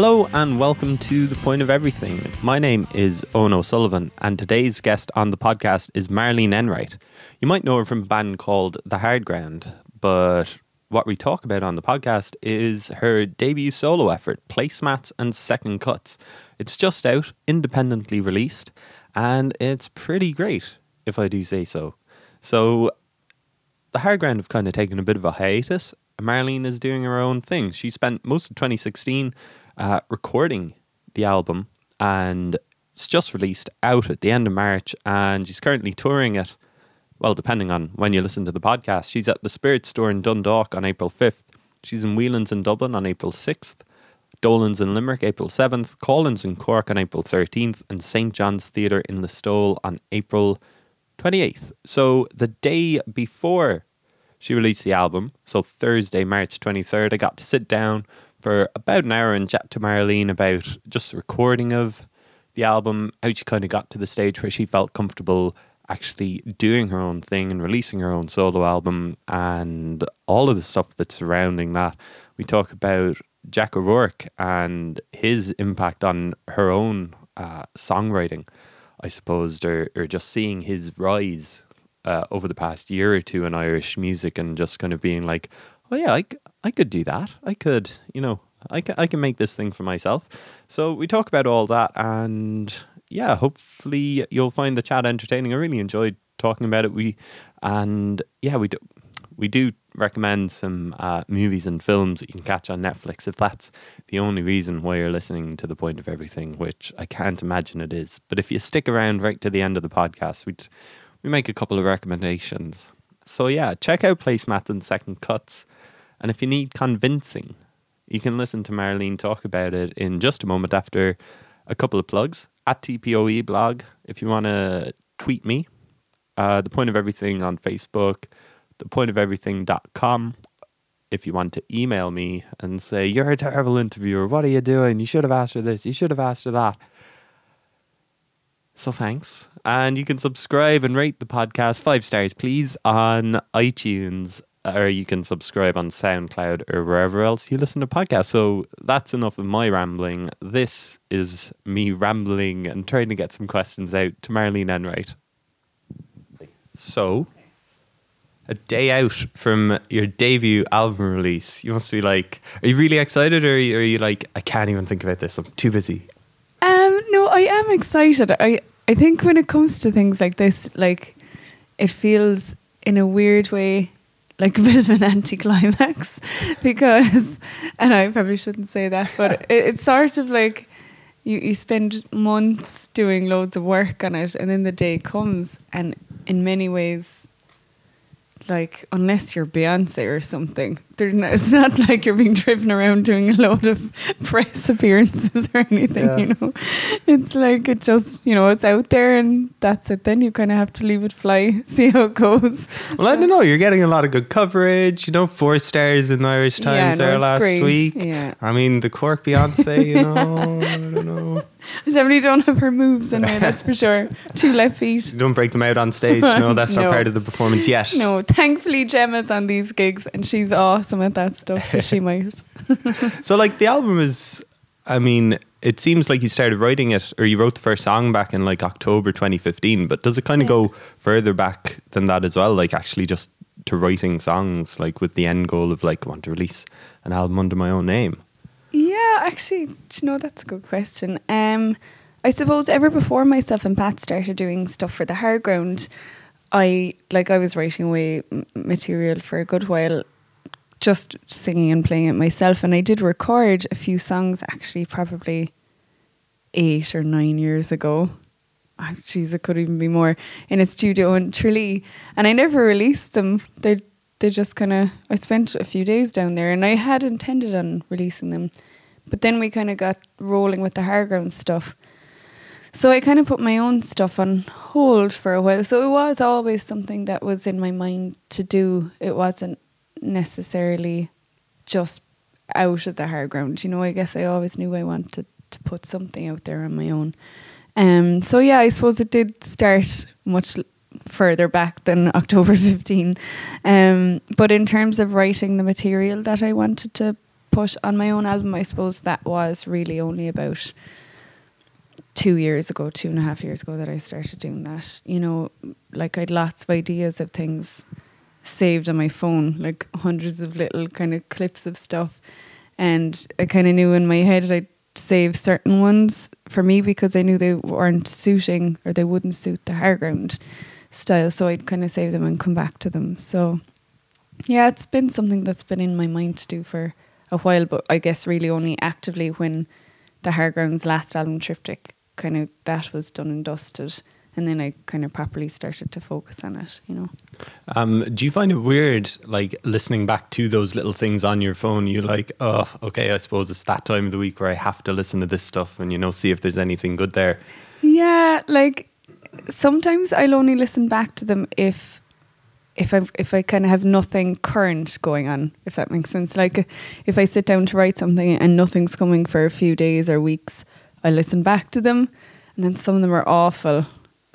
Hello and welcome to The Point of Everything. My name is Owen O'Sullivan, and today's guest on the podcast is Marlene Enright. You might know her from a band called The Hard Ground, but what we talk about on the podcast is her debut solo effort, Placemats and Second Cuts. It's just out, independently released, and it's pretty great, if I do say so. So, The Hard Ground have kind of taken a bit of a hiatus. Marlene is doing her own thing. She spent most of 2016 uh, recording the album, and it's just released out at the end of March, and she's currently touring it. Well, depending on when you listen to the podcast, she's at the Spirit Store in Dundalk on April 5th. She's in Whelan's in Dublin on April 6th, Dolan's in Limerick April 7th, Collins in Cork on April 13th, and St John's Theatre in the Listowel on April 28th. So the day before she released the album, so Thursday, March 23rd, I got to sit down for about an hour and chat to Marlene about just the recording of the album, how she kind of got to the stage where she felt comfortable actually doing her own thing and releasing her own solo album and all of the stuff that's surrounding that. We talk about Jack O'Rourke and his impact on her own uh, songwriting, I suppose, or, or just seeing his rise uh, over the past year or two in Irish music and just kind of being like, oh yeah, I, I could do that. I could, you know, I can, I can make this thing for myself. So we talk about all that, and yeah, hopefully you'll find the chat entertaining. I really enjoyed talking about it. We and yeah, we do we do recommend some uh, movies and films that you can catch on Netflix if that's the only reason why you're listening to the point of everything, which I can't imagine it is. But if you stick around right to the end of the podcast, we we make a couple of recommendations. So yeah, check out Placemat and Second Cuts. And if you need convincing, you can listen to Marlene talk about it in just a moment after a couple of plugs at TPOE blog. If you want to tweet me, uh, the point of everything on Facebook, the point of If you want to email me and say, You're a terrible interviewer, what are you doing? You should have asked her this, you should have asked her that. So thanks. And you can subscribe and rate the podcast five stars, please, on iTunes or you can subscribe on SoundCloud or wherever else you listen to podcasts. So that's enough of my rambling. This is me rambling and trying to get some questions out to Marlene Enright. So, a day out from your debut album release, you must be like, are you really excited or are you, are you like, I can't even think about this, I'm too busy? Um, no, I am excited. I, I think when it comes to things like this, like, it feels in a weird way like a bit of an anticlimax because, and I probably shouldn't say that, but it, it's sort of like you, you spend months doing loads of work on it, and then the day comes, and in many ways, like unless you're Beyonce or something, no, it's not like you're being driven around doing a load of press appearances or anything. Yeah. You know, it's like it just you know it's out there and that's it. Then you kind of have to leave it fly, see how it goes. Well, I don't know. You're getting a lot of good coverage. You know, four stars in the Irish Times yeah, no, there last great. week. Yeah. I mean, the Cork Beyonce. You know, I don't know. I definitely don't have her moves in there, that's for sure. Two left feet. Don't break them out on stage. No, that's no. not part of the performance yet. No, thankfully Gemma's on these gigs and she's awesome at that stuff, so she might. so, like, the album is, I mean, it seems like you started writing it or you wrote the first song back in like October 2015, but does it kind of yeah. go further back than that as well? Like, actually, just to writing songs, like, with the end goal of, like, want to release an album under my own name? Yeah, actually, you know that's a good question. Um, I suppose ever before myself and Pat started doing stuff for the hard ground, I like I was writing away material for a good while, just singing and playing it myself, and I did record a few songs actually, probably eight or nine years ago. Oh, it could even be more in a studio in Tralee, and I never released them. They they just kind of I spent a few days down there, and I had intended on releasing them, but then we kind of got rolling with the hard ground stuff. So I kind of put my own stuff on hold for a while. So it was always something that was in my mind to do. It wasn't necessarily just out of the hard ground. You know, I guess I always knew I wanted to put something out there on my own. Um, so yeah, I suppose it did start much further back than October 15. Um, but in terms of writing the material that I wanted to put on my own album, I suppose that was really only about two years ago, two and a half years ago, that I started doing that. You know, like I'd lots of ideas of things saved on my phone, like hundreds of little kind of clips of stuff. And I kind of knew in my head I'd save certain ones for me because I knew they weren't suiting or they wouldn't suit the Hard Ground style. So I'd kind of save them and come back to them. So yeah, it's been something that's been in my mind to do for a while, but I guess really only actively when the Hard Ground's last album triptych kind of that was done and dusted and then I kind of properly started to focus on it, you know. Um, do you find it weird, like listening back to those little things on your phone? You're like, oh, okay, I suppose it's that time of the week where I have to listen to this stuff and you know see if there's anything good there. Yeah, like sometimes I'll only listen back to them if if I if I kind of have nothing current going on, if that makes sense. Like if I sit down to write something and nothing's coming for a few days or weeks, I listen back to them, and then some of them are awful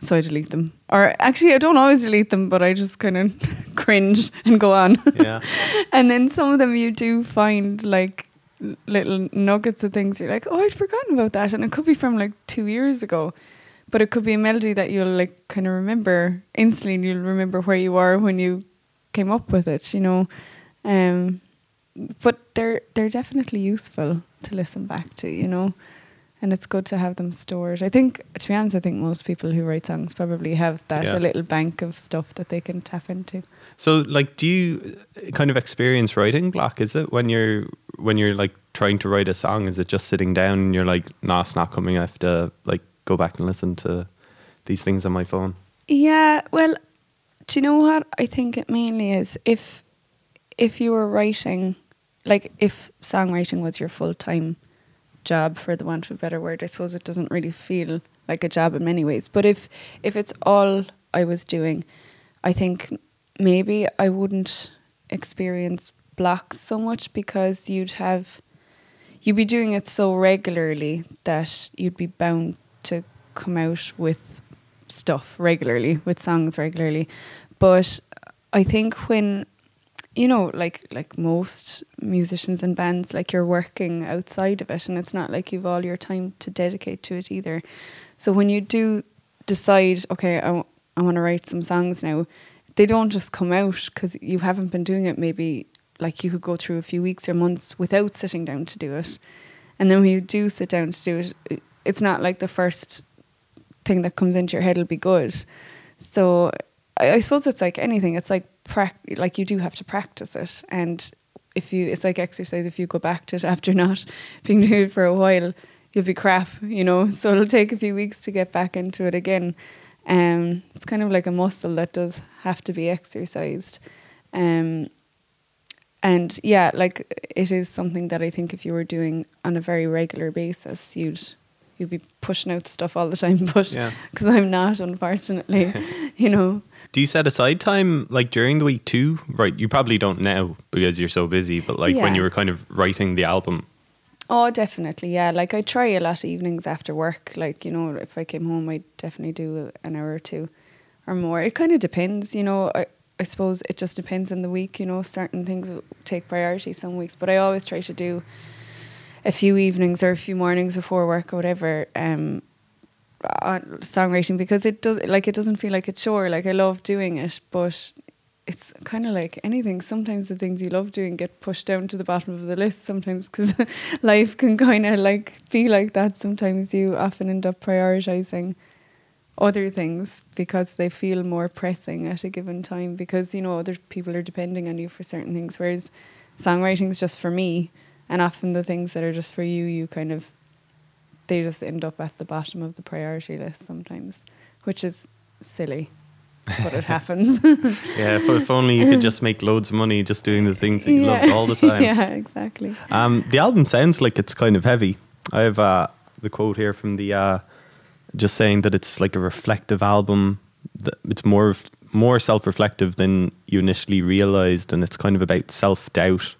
so I delete them. Or actually, I don't always delete them, but I just kind of cringe and go on. Yeah. and then some of them you do find like little nuggets of things. You're like, oh, I'd forgotten about that, and it could be from like two years ago, but it could be a melody that you'll like kind of remember instantly. And you'll remember where you were when you came up with it. You know. Um, but they're they're definitely useful to listen back to. You know and it's good to have them stored. I think, to be honest, I think most people who write songs probably have that Yeah. a little bank of stuff that they can tap into. So, like, do you kind of experience writing block? Is it when you're when you're like trying to write a song? Is it just sitting down and you're like, nah, it's not coming. I have to like go back and listen to these things on my phone. Yeah, well, do you know what I think it mainly is? If if you were writing, like if songwriting was your full time job, for the want of a better word, I suppose it doesn't really feel like a job in many ways. But if if it's all I was doing, I think maybe I wouldn't experience blocks so much because you'd have you'd be doing it so regularly that you'd be bound to come out with stuff regularly, with songs regularly. But I think when you know, like like most musicians and bands, like you're working outside of it, and it's not like you've all your time to dedicate to it either. So when you do decide, okay, I, w- I want to write some songs now, they don't just come out because you haven't been doing it. Maybe like you could go through a few weeks or months without sitting down to do it, and then when you do sit down to do it, it- it's not like the first thing that comes into your head will be good. So I, I suppose it's like anything. It's like like you do have to practice it, and if you, it's like exercise. If you go back to it after not being doing it for a while, you'll be crap, you know. So it'll take a few weeks to get back into it again. Um, it's kind of like a muscle that does have to be exercised. Um, and yeah, like it is something that I think if you were doing on a very regular basis, you'd you'd be pushing out stuff all the time. But Yeah. because I'm not, unfortunately, you know. Do you set aside time like during the week too? Right, you probably don't now because you're so busy. But like when you were kind of writing the album, Oh, definitely, yeah. Like I try a lot of evenings after work. Like you know, if I came home, I'd definitely do an hour or two, or more. It kind of depends, you know. I I suppose it just depends on the week. You know, certain things take priority some weeks, but I always try to do a few evenings or a few mornings before work or whatever. Um, on songwriting because it does like it doesn't feel like a chore. Like I love doing it, but it's kind of like anything. Sometimes the things you love doing get pushed down to the bottom of the list. Sometimes because life can kind of like be like that. Sometimes you often end up prioritizing other things because they feel more pressing at a given time because you know other people are depending on you for certain things whereas songwriting is just for me and often the things that are just for you you kind of they just end up at the bottom of the priority list sometimes which is silly but it happens yeah. If, if only you could just make loads of money just doing the things that you love all the time. yeah exactly Um, the album sounds like it's kind of heavy. I have uh, the quote here from the uh, just saying that it's like a reflective album. That it's more of- more self-reflective than you initially realized, and it's kind of about self-doubt,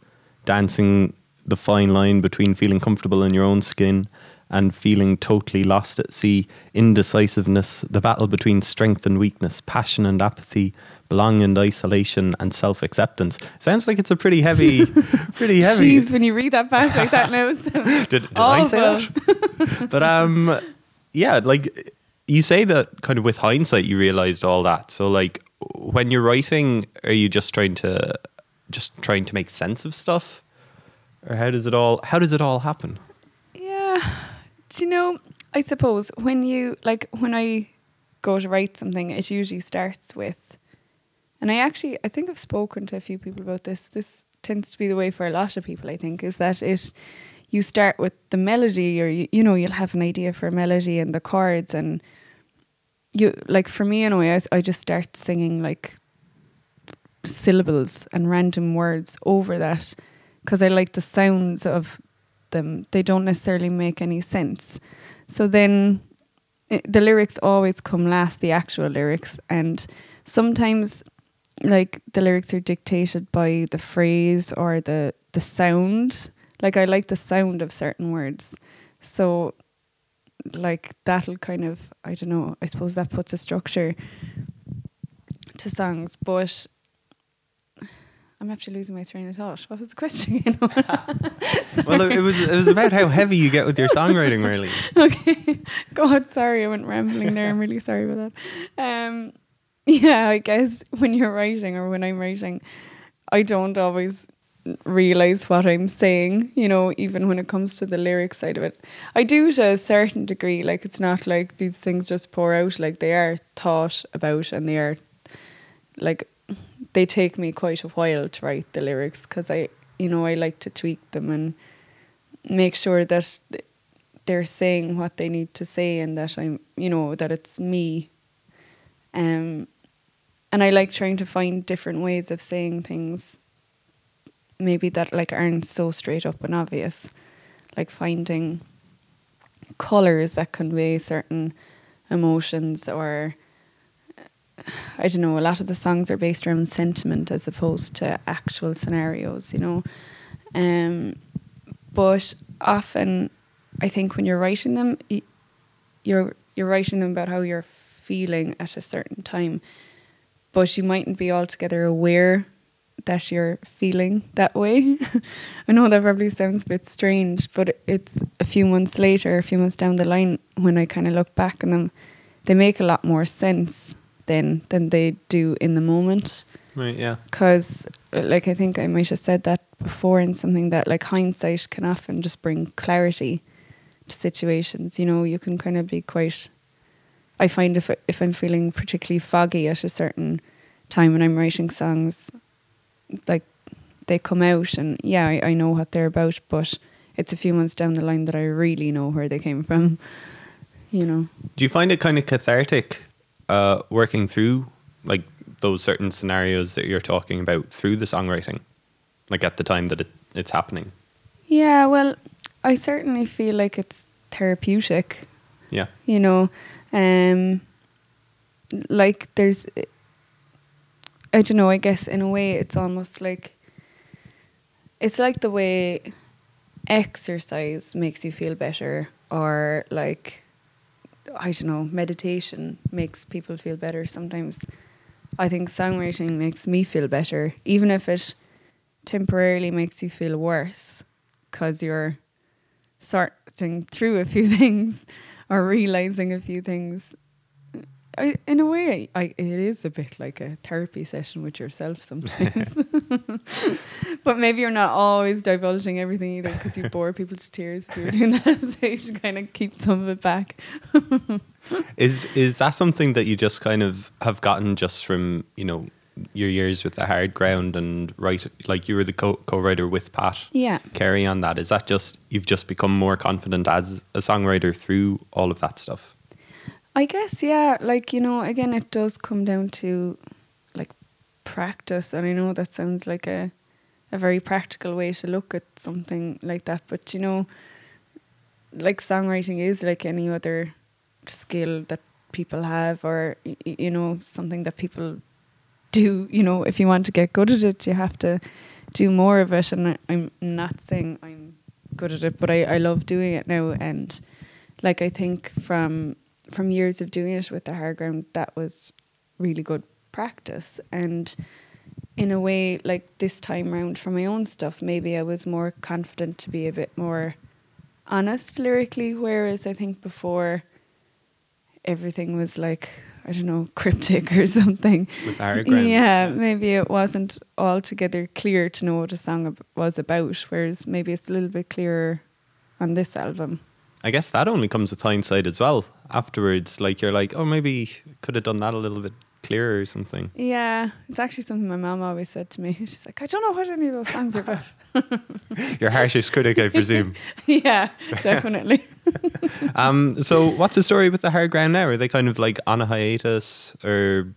dancing the fine line between feeling comfortable in your own skin and feeling totally lost at sea, indecisiveness, the battle between strength and weakness, passion and apathy, belong in isolation and self acceptance. Sounds like it's a pretty heavy, pretty heavy. Jeez, when you read that back like that now, did did I say that? but um, yeah, like you say that kind of with hindsight, you realized all that. So like when you're writing, are you just trying to just trying to make sense of stuff, or how does it all how does it all happen? Yeah, do you know? I suppose when you like when I go to write something, it usually starts with, and I actually I think I've spoken to a few people about this. This tends to be the way for a lot of people. I think is that it you start with the melody, or you, you know you'll have an idea for a melody and the chords, and you like for me in a way I, I just start singing like syllables and random words over that because I like the sounds of them. They don't necessarily make any sense. So then it, the lyrics always come last, the actual lyrics. And sometimes, like, the lyrics are dictated by the phrase or the, the sound. Like, I like the sound of certain words. So, like, that'll kind of, I don't know, I suppose that puts a structure to songs. But I'm actually losing my train of thought. What was the question again? well, it was it was about how heavy you get with your songwriting, really. okay. God, sorry, I went rambling there. I'm really sorry about that. Um, yeah, I guess when you're writing or when I'm writing, I don't always realize what I'm saying, you know, even when it comes to the lyric side of it. I do to a certain degree, like it's not like these things just pour out, like they are thought about and they are like they take me quite a while to write the lyrics because I, you know, I like to tweak them and make sure that they're saying what they need to say and that I'm, you know, that it's me. Um, and I like trying to find different ways of saying things, maybe that like aren't so straight up and obvious, like finding colors that convey certain emotions or I don't know, a lot of the songs are based around sentiment as opposed to actual scenarios, you know. Um, but often, I think when you're writing them, you're you're writing them about how you're feeling at a certain time, but you mightn't be altogether aware that you're feeling that way. I know that probably sounds a bit strange, but it's a few months later, a few months down the line, when I kind of look back on them, they make a lot more sense then than they do in the moment. Right, yeah. Because, like, I think I might have said that before in something that, like, hindsight can often just bring clarity to situations. You know, you can kind of be quite. I find if if I'm feeling particularly foggy at a certain time when I'm writing songs, like they come out and yeah, I, I know what they're about, but it's a few months down the line that I really know where they came from. You know. Do you find it kind of cathartic uh, working through like those certain scenarios that you're talking about through the songwriting, like at the time that it, it's happening? Yeah, well, I certainly feel like it's therapeutic. Yeah. You know, um, like there's, I don't know, I guess in a way it's almost like, it's like the way exercise makes you feel better or like I don't know, meditation makes people feel better sometimes. I think songwriting makes me feel better, even if it temporarily makes you feel worse because you're sorting through a few things or realizing a few things I, in a way, I, it is a bit like a therapy session with yourself sometimes. but maybe you're not always divulging everything either because you bore people to tears if you're doing that. So you should kind of keep some of it back. is is that something that you just kind of have gotten just from you know your years with the hard ground and write like you were the co co-writer with Pat yeah Carey on that is that just you've just become more confident as a songwriter through all of that stuff I guess, yeah. Like, you know, again, it does come down to like practice. And I know that sounds like a, a very practical way to look at something like that. But, you know, like songwriting is like any other skill that people have or, you know, something that people do. You know, if you want to get good at it, you have to do more of it. And I, I'm not saying I'm good at it, but I, I love doing it now. And, like, I think from from years of doing it with the hard ground, that was really good practice. And in a way like this time round for my own stuff maybe I was more confident to be a bit more honest lyrically whereas I think before everything was like I don't know cryptic or something. With ground. yeah, maybe it wasn't altogether clear to know what a song ab- was about whereas maybe it's a little bit clearer on this album I guess that only comes with hindsight as well. Afterwards, like you're like, oh, maybe could have done that a little bit clearer or something. Yeah, it's actually something my mom always said to me. She's like, I don't know what any of those songs are about. Your harshest critic, I presume. yeah, definitely. um, so, what's the story with the hard ground now? Are they kind of like on a hiatus or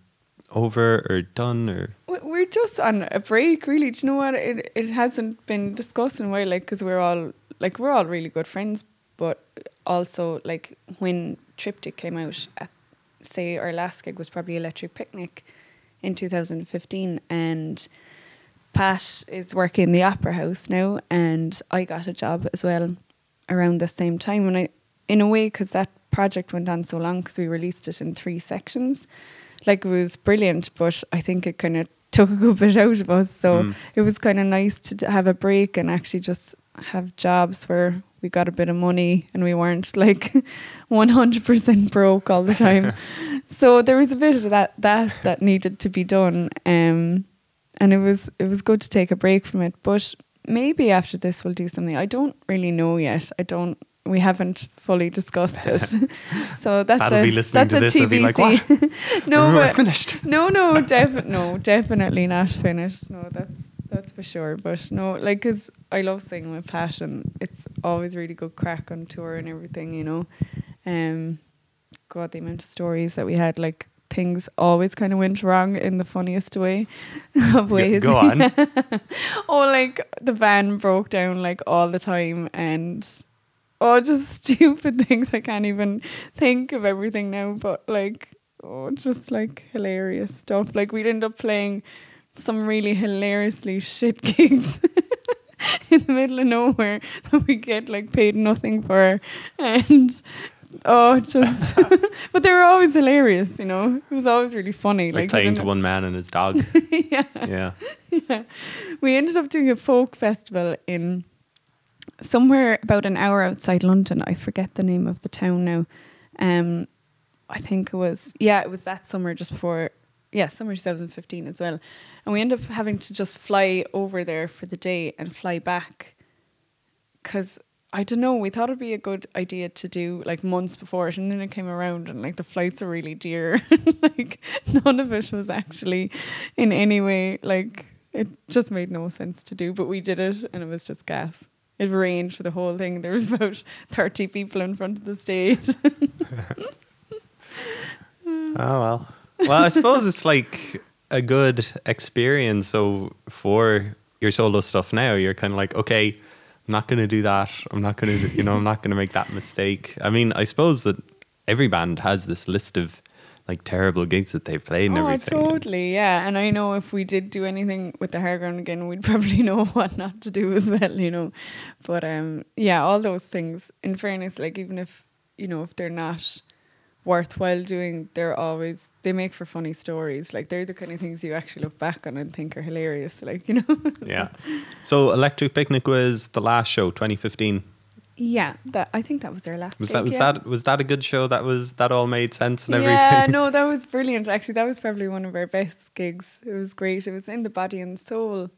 over or done or? We- We're just on a break, really. Do you know what? It it hasn't been discussed in a while, like because we're all like we're all really good friends, but also like when Triptych came out, at, say our last gig was probably Electric Picnic in 2015, and Pat is working in the Opera House now, and I got a job as well around the same time, and I, in a way, because that project went on so long, because we released it in three sections, like it was brilliant, but I think it kind of took a good bit out of us. So Mm. it was kind of nice to have a break and actually just have jobs where we got a bit of money and we weren't like 100% broke all the time. so there was a bit of that that that needed to be done. Um, and it was it was good to take a break from it. But maybe after this we'll do something. I don't really know yet. I don't. We haven't fully discussed it. so that's That'll a, be listening that's to a this be like, TBC. no, but finished. no, no, definitely, no, definitely not finished. No, that's that's for sure. But no, like, cause I love singing with passion. it's always really good crack on tour and everything, you know. Um, God, the amount of stories that we had, like things always kind of went wrong in the funniest way of ways. go on. oh, like the van broke down like all the time, and oh, just stupid things. I can't even think of everything now, but like, oh, just like hilarious stuff. Like we'd end up playing some really hilariously shit gigs. in the middle of nowhere that we get like paid nothing for and oh just but they were always hilarious you know it was always really funny Like like playing to one man and his dog. yeah yeah. yeah. We ended up doing a folk festival in somewhere about an hour outside London. I forget the name of the town now. Um, I think it was yeah, it was that summer just before yeah, summer 2015 as well. And we end up having to just fly over there for the day and fly back because I don't know. We thought it'd be a good idea to do like months before it, and then it came around, and like the flights are really dear. like none of it was actually in any way like it just made no sense to do. But we did it, and it was just gas. It rained for the whole thing. There was about thirty people in front of the stage. Oh well. Well, I suppose it's like a good experience. So for your solo stuff now, you're kind of like, okay, I'm not going to do that. I'm not going to, you know, I'm not going to make that mistake. I mean, I suppose that every band has this list of like terrible gigs that they've played and oh, everything. totally, yeah. And I know if we did do anything with the Hard Ground again, we'd probably know what not to do as well, you know. But um, yeah, all those things. In fairness, like even if you know if they're not worthwhile doing, they're always they make for funny stories. Like they're the kind of things you actually look back on and think are hilarious. Like you know. Yeah. So Electric Picnic was the last show, 2015. Yeah, that I think that was our last. Was gig, that was yeah. that was that a good show? That was that all made sense and everything. Yeah, no, that was brilliant. Actually, that was probably one of our best gigs. It was great. It was in the body and soul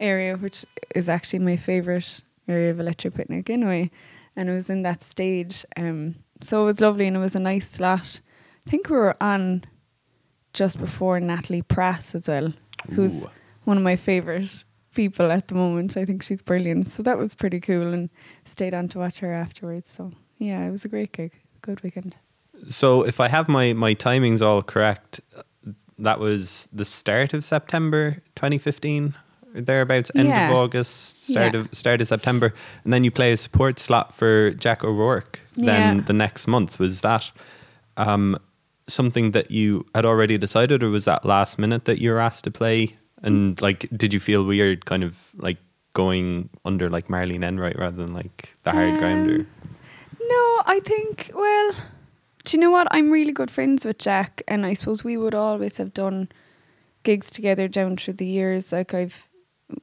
area, which is actually my favourite area of Electric Picnic anyway. And it was in that stage. Um, so it was lovely and it was a nice slot. I think we were on just before Natalie Prass as well, who's Ooh. one of my favourite people at the moment. I think she's brilliant. So that was pretty cool and stayed on to watch her afterwards. So yeah, it was a great gig. Good weekend. So if I have my my timings all correct, that was the start of September 2015, or thereabouts, end Yeah. of August, start Yeah. of start of September, and then you play a support slot for Jack O'Rourke. Then the next month was that um, something that you had already decided, or was that last minute that you were asked to play? And like, did you feel weird, kind of like going under like Marlene Enright rather than like the hard grounder? Um, No, I think, well, do you know what? I'm really good friends with Jack, and I suppose we would always have done gigs together down through the years. Like I've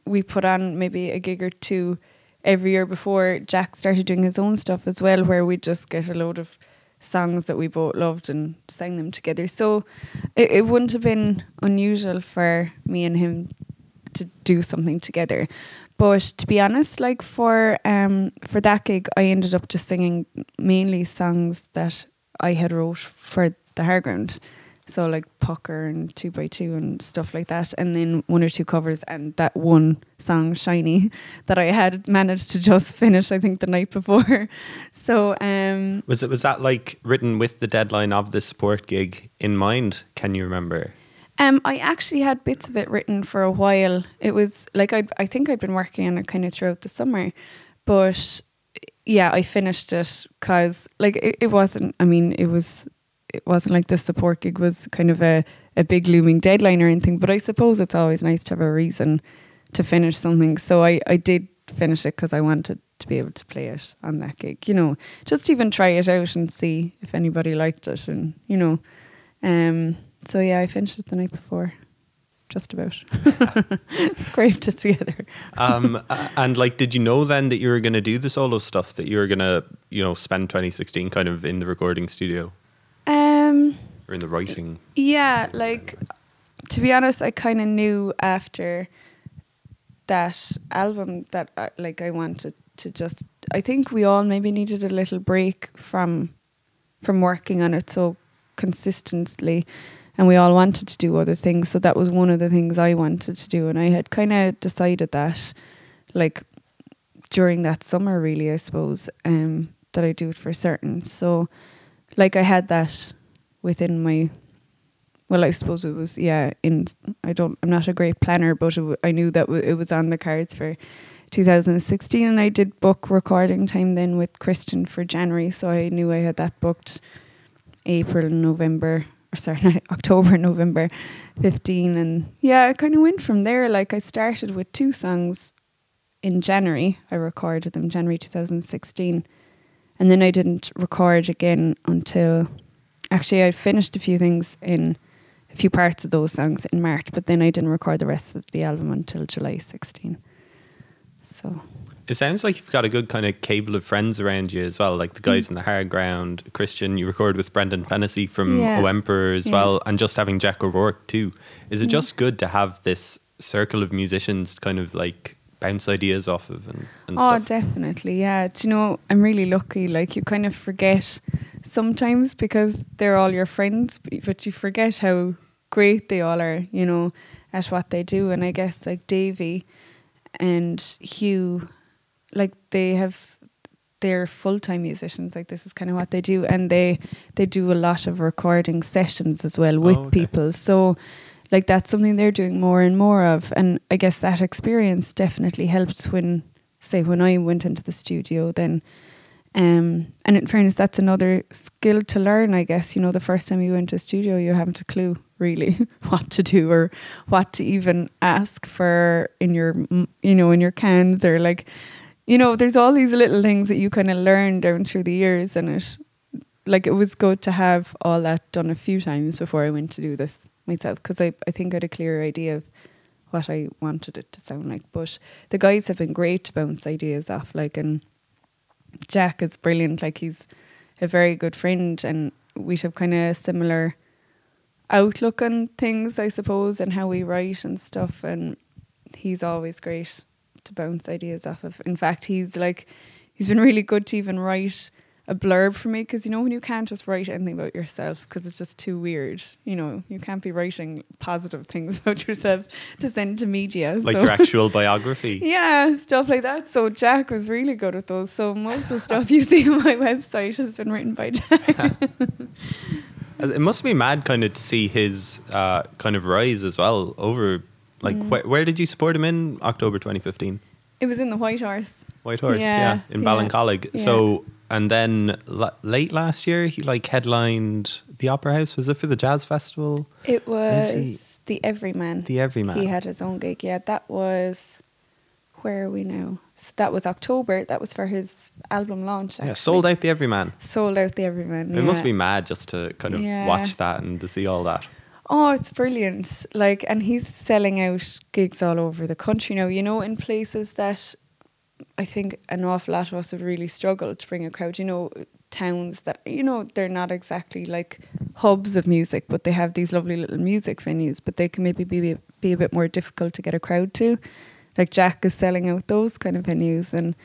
we put on maybe a gig or two every year before Jack started doing his own stuff as well, where we'd just get a load of songs that we both loved and sang them together. So it, it wouldn't have been unusual for me and him to do something together. But to be honest, like for um for that gig, I ended up just singing mainly songs that I had wrote for the Hard Ground. So like Pucker and Two by Two and stuff like that, and then one or two covers and that one song Shiny that I had managed to just finish. I think the night before. So um, was it was that like written with the deadline of the support gig in mind? Can you remember? Um, I actually had bits of it written for a while. It was like I I think I'd been working on it kind of throughout the summer, but yeah, I finished it because like it, it wasn't. I mean, it was it wasn't like the support gig was kind of a a big looming deadline or anything. But I suppose it's always nice to have a reason to finish something. So I I did finish it because I wanted to be able to play it on that gig. You know, just even try it out and see if anybody liked it, and you know, um so yeah, I finished it the night before, just about. Scraped it together. um, and like, did you know then that you were going to do the solo stuff? That you were going to, you know, spend 2016 kind of in the recording studio Um, or in the writing? yeah, like to be honest, I kind of knew after that album that I, like I wanted to just. I think we all maybe needed a little break from from working on it so consistently and we all wanted to do other things so that was one of the things I wanted to do and I had kind of decided that like during that summer really I suppose um that I do it for certain so like I had that within my well I suppose it was yeah in I don't I'm not a great planner but w- I knew that w- it was on the cards for 2016 and I did book recording time then with Christian for January so I knew I had that booked April November or sorry October November 15 and yeah I kind of went from there. Like I started with two songs in January. I recorded them January 2016 and then I didn't record again until actually I finished a few things in a few parts of those songs in March but then I didn't record the rest of the album until July 16 so It sounds like you've got a good kind of cable of friends around you as well, like the guys mm. in the hard ground. Christian, you record with Brendan Fennessy from Yeah. O Emperor as Yeah. well, and just having Jack O'Rourke too. Is it Yeah. just good to have this circle of musicians kind of like bounce ideas off of and, and Oh, stuff? definitely. Yeah. Do you know, I'm really lucky. Like, you kind of forget sometimes because they're all your friends, but- but you forget how great they all are, you know, at what they do. And I guess, like, Davey and Hugh, like, they have. They're full time musicians. Like this is kind of what they do, and they they do a lot of recording sessions as well with Oh, okay. people. So, like that's something they're doing more and more of. And i guess that experience definitely helped when say when i went into the studio then. Um and in fairness that's another skill to learn i guess. You know the first time you went to a studio you haven't a clue really what to do or what to even ask for in your you know in your cans or like you know there's all these little things that you kind of learn down through the years and it like it was good to have all that done a few times before I went to do this myself because I, I think I had a clearer idea of what I wanted it to sound like. But the guys have been great to bounce ideas off. Like, and Jack is brilliant. Like, he's a very good friend, and we have kind of similar outlook on things, I suppose, and how we write and stuff. And he's always great to bounce ideas off of. In fact, he's like, he's been really good to even write a blurb for me because you know when you can't just write anything about yourself because it's just too weird. You know, you can't be writing positive things about yourself to send to media. like so. your actual biography. Yeah, stuff like that. So Jack was really good at those. So most of the stuff you see on my website has been written by Jack. It must be mad kind of to see his uh, kind of rise as well over like Mm. wh- where did you support him in October 2015? it was in the White Horse. White Horse, yeah, Yeah, in yeah, Ballincollig. yeah. So and then la- late last year he like headlined the Opera House. Was it for the jazz festival? It he- was the Everyman. The Everyman. He had his own gig. Yeah, that was. Where are we now? So that was October. That was for his album launch. yeah, sold out the Everyman. Sold out the Everyman. It must be mad just to kind of Yeah. watch that and to see all that. Oh, it's brilliant. Like, and he's selling out gigs all over the country now, you know, in places that I think an awful lot of us would really struggle to bring a crowd. You know, towns that, you know, they're not exactly like hubs of music, but they have these lovely little music venues, but they can maybe be, be a bit more difficult to get a crowd to. Like, Jack is selling out those kind of venues, and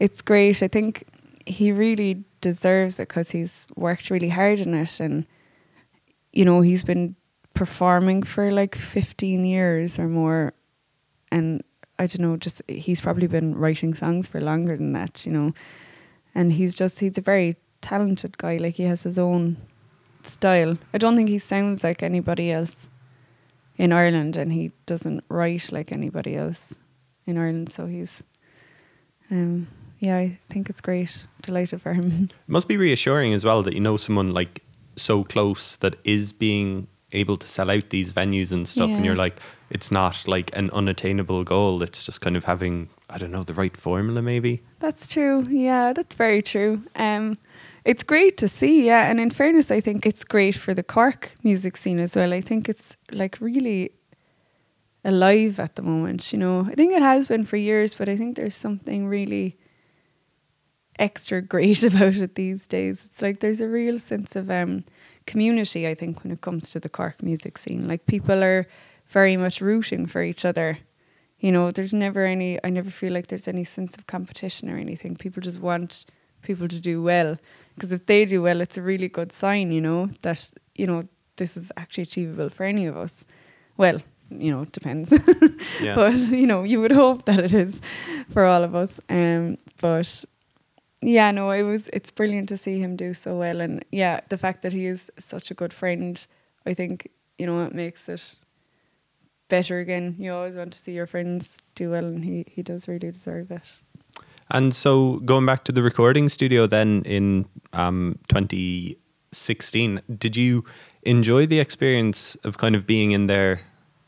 it's great. I think he really deserves it because he's worked really hard in it and you know he's been performing for like 15 years or more and i don't know just he's probably been writing songs for longer than that you know. And he's just he's a very talented guy like he has his own style. I don't think he sounds like anybody else in ireland and he doesn't write like anybody else in ireland so he's um yeah i think it's great. Delighted for him. It must be reassuring as well that you know someone like so close that is being able to sell out these venues and stuff, and you're like, it's not like an unattainable goal. It's just kind of having, I don't know, the right formula, maybe. That's true. Yeah, that's very true. Um, it's great to see. Yeah, and in fairness, I think it's great for the Cork music scene as well. I think it's like really alive at the moment. You know, I think it has been for years, but I think there's something really extra great about it these days. It's like there's a real sense of um, community. I think when it comes to the Cork music scene, like people are very much rooting for each other. You know, there's never any. I never feel like there's any sense of competition or anything. People just want people to do well because if they do well, it's a really good sign. You know that you know this is actually achievable for any of us. Well, you know, it depends. Yeah. but you know, you would hope that it is for all of us. Um, but yeah, no, it was. It's brilliant to see him do so well, and yeah, the fact that he is such a good friend, I think you know it makes it better again. You always want to see your friends do well, and he he does really deserve it. And so going back to the recording studio then in um, 2016, did you enjoy the experience of kind of being in there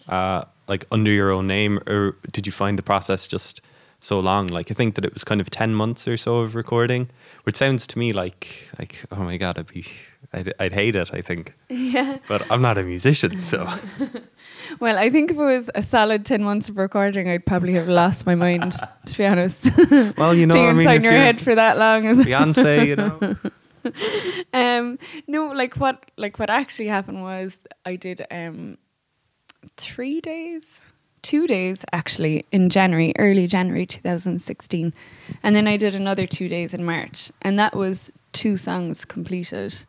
uh, like under your own name or did you find the process just so long? Like I think that it was kind of 10 months or so of recording, which sounds to me like like oh my god, I'd be I'd, I'd hate it, I think. Yeah. But I'm not a musician, so Well, I think if it was a solid ten months of recording, I'd probably have lost my mind. to be honest, well, you know, being I mean, inside your head for that long is Beyonce, you know. um no like what like what actually happened was i did um three days two days actually in january early january 2016 and then i did another two days in march and that was two songs completed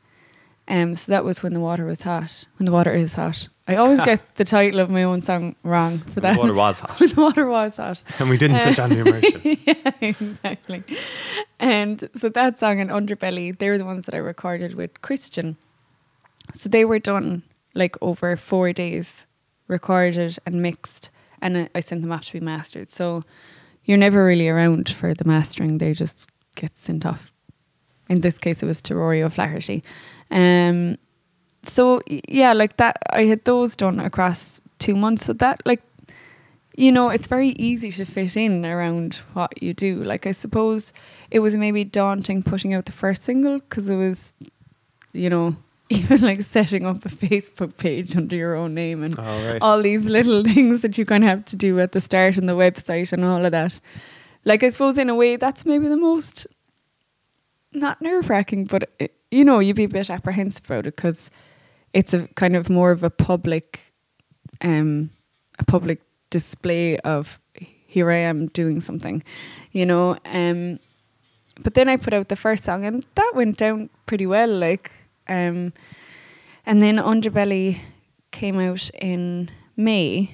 um so that was when the water was hot when the water is hot i always get the title of my own song wrong for that The water was hot. when the water was hot And we didn't switch on the immersion. yeah, exactly. And so that song and Underbelly, they were the ones that I recorded with Christian. So they were done like over four days, recorded and mixed, and I- I sent them off to be mastered. So you're never really around for the mastering; they just get sent off. In this case, it was to Rory O'Flaherty. Um, so yeah, like that, I had those done across two months. So that like you know, it's very easy to fit in around what you do. Like, I suppose it was maybe daunting putting out the first single because it was, you know, even like setting up a Facebook page under your own name and All right. all these little things that you kind of have to do at the start and the website and all of that. Like, I suppose in a way, that's maybe the most not nerve wracking, but it, you know, you'd be a bit apprehensive about it because it's a kind of more of a public, um, a public display of here I am doing something, you know. Um, but then I put out the first song and that went down pretty well, like, um, and then Underbelly came out in May,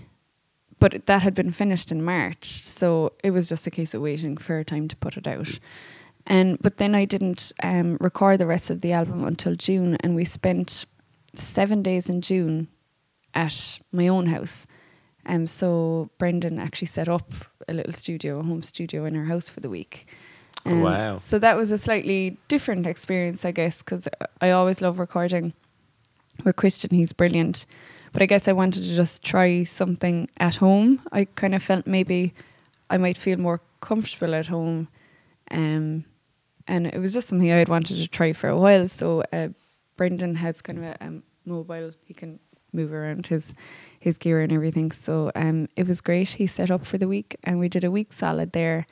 but that had been finished in March, so it was just a case of waiting for a time to put it out. And but then I didn't um, record the rest of the album until June, and we spent seven days in June at my own house. Um, so Brendan actually set up a little studio, a home studio in her house for the week. Um, Wow. So that was a slightly different experience, I guess, because I always love recording with Christian. He's brilliant. But I guess I wanted to just try something at home. I kind of felt maybe I might feel more comfortable at home. Um, and it was just something I had wanted to try for a while. So uh, Brendan has kind of a um, mobile, he can move around his his gear and everything. So um, it was great. He set up for the week, and we did a week solid there,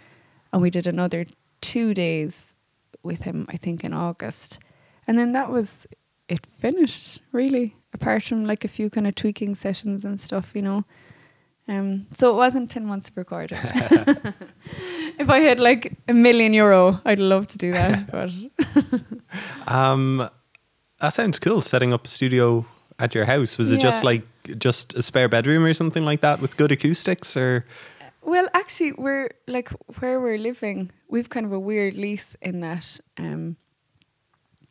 and we did another two days with him. I think in August, and then that was it. Finished really, apart from like a few kind of tweaking sessions and stuff, you know. Um, so it wasn't ten months of recording. if I had like a million euro, I'd love to do that. But Um, that sounds cool. Setting up a studio at your house was it just like just a spare bedroom or something like that with good acoustics or Well, actually, we're like where we're living. We've kind of a weird lease in that um,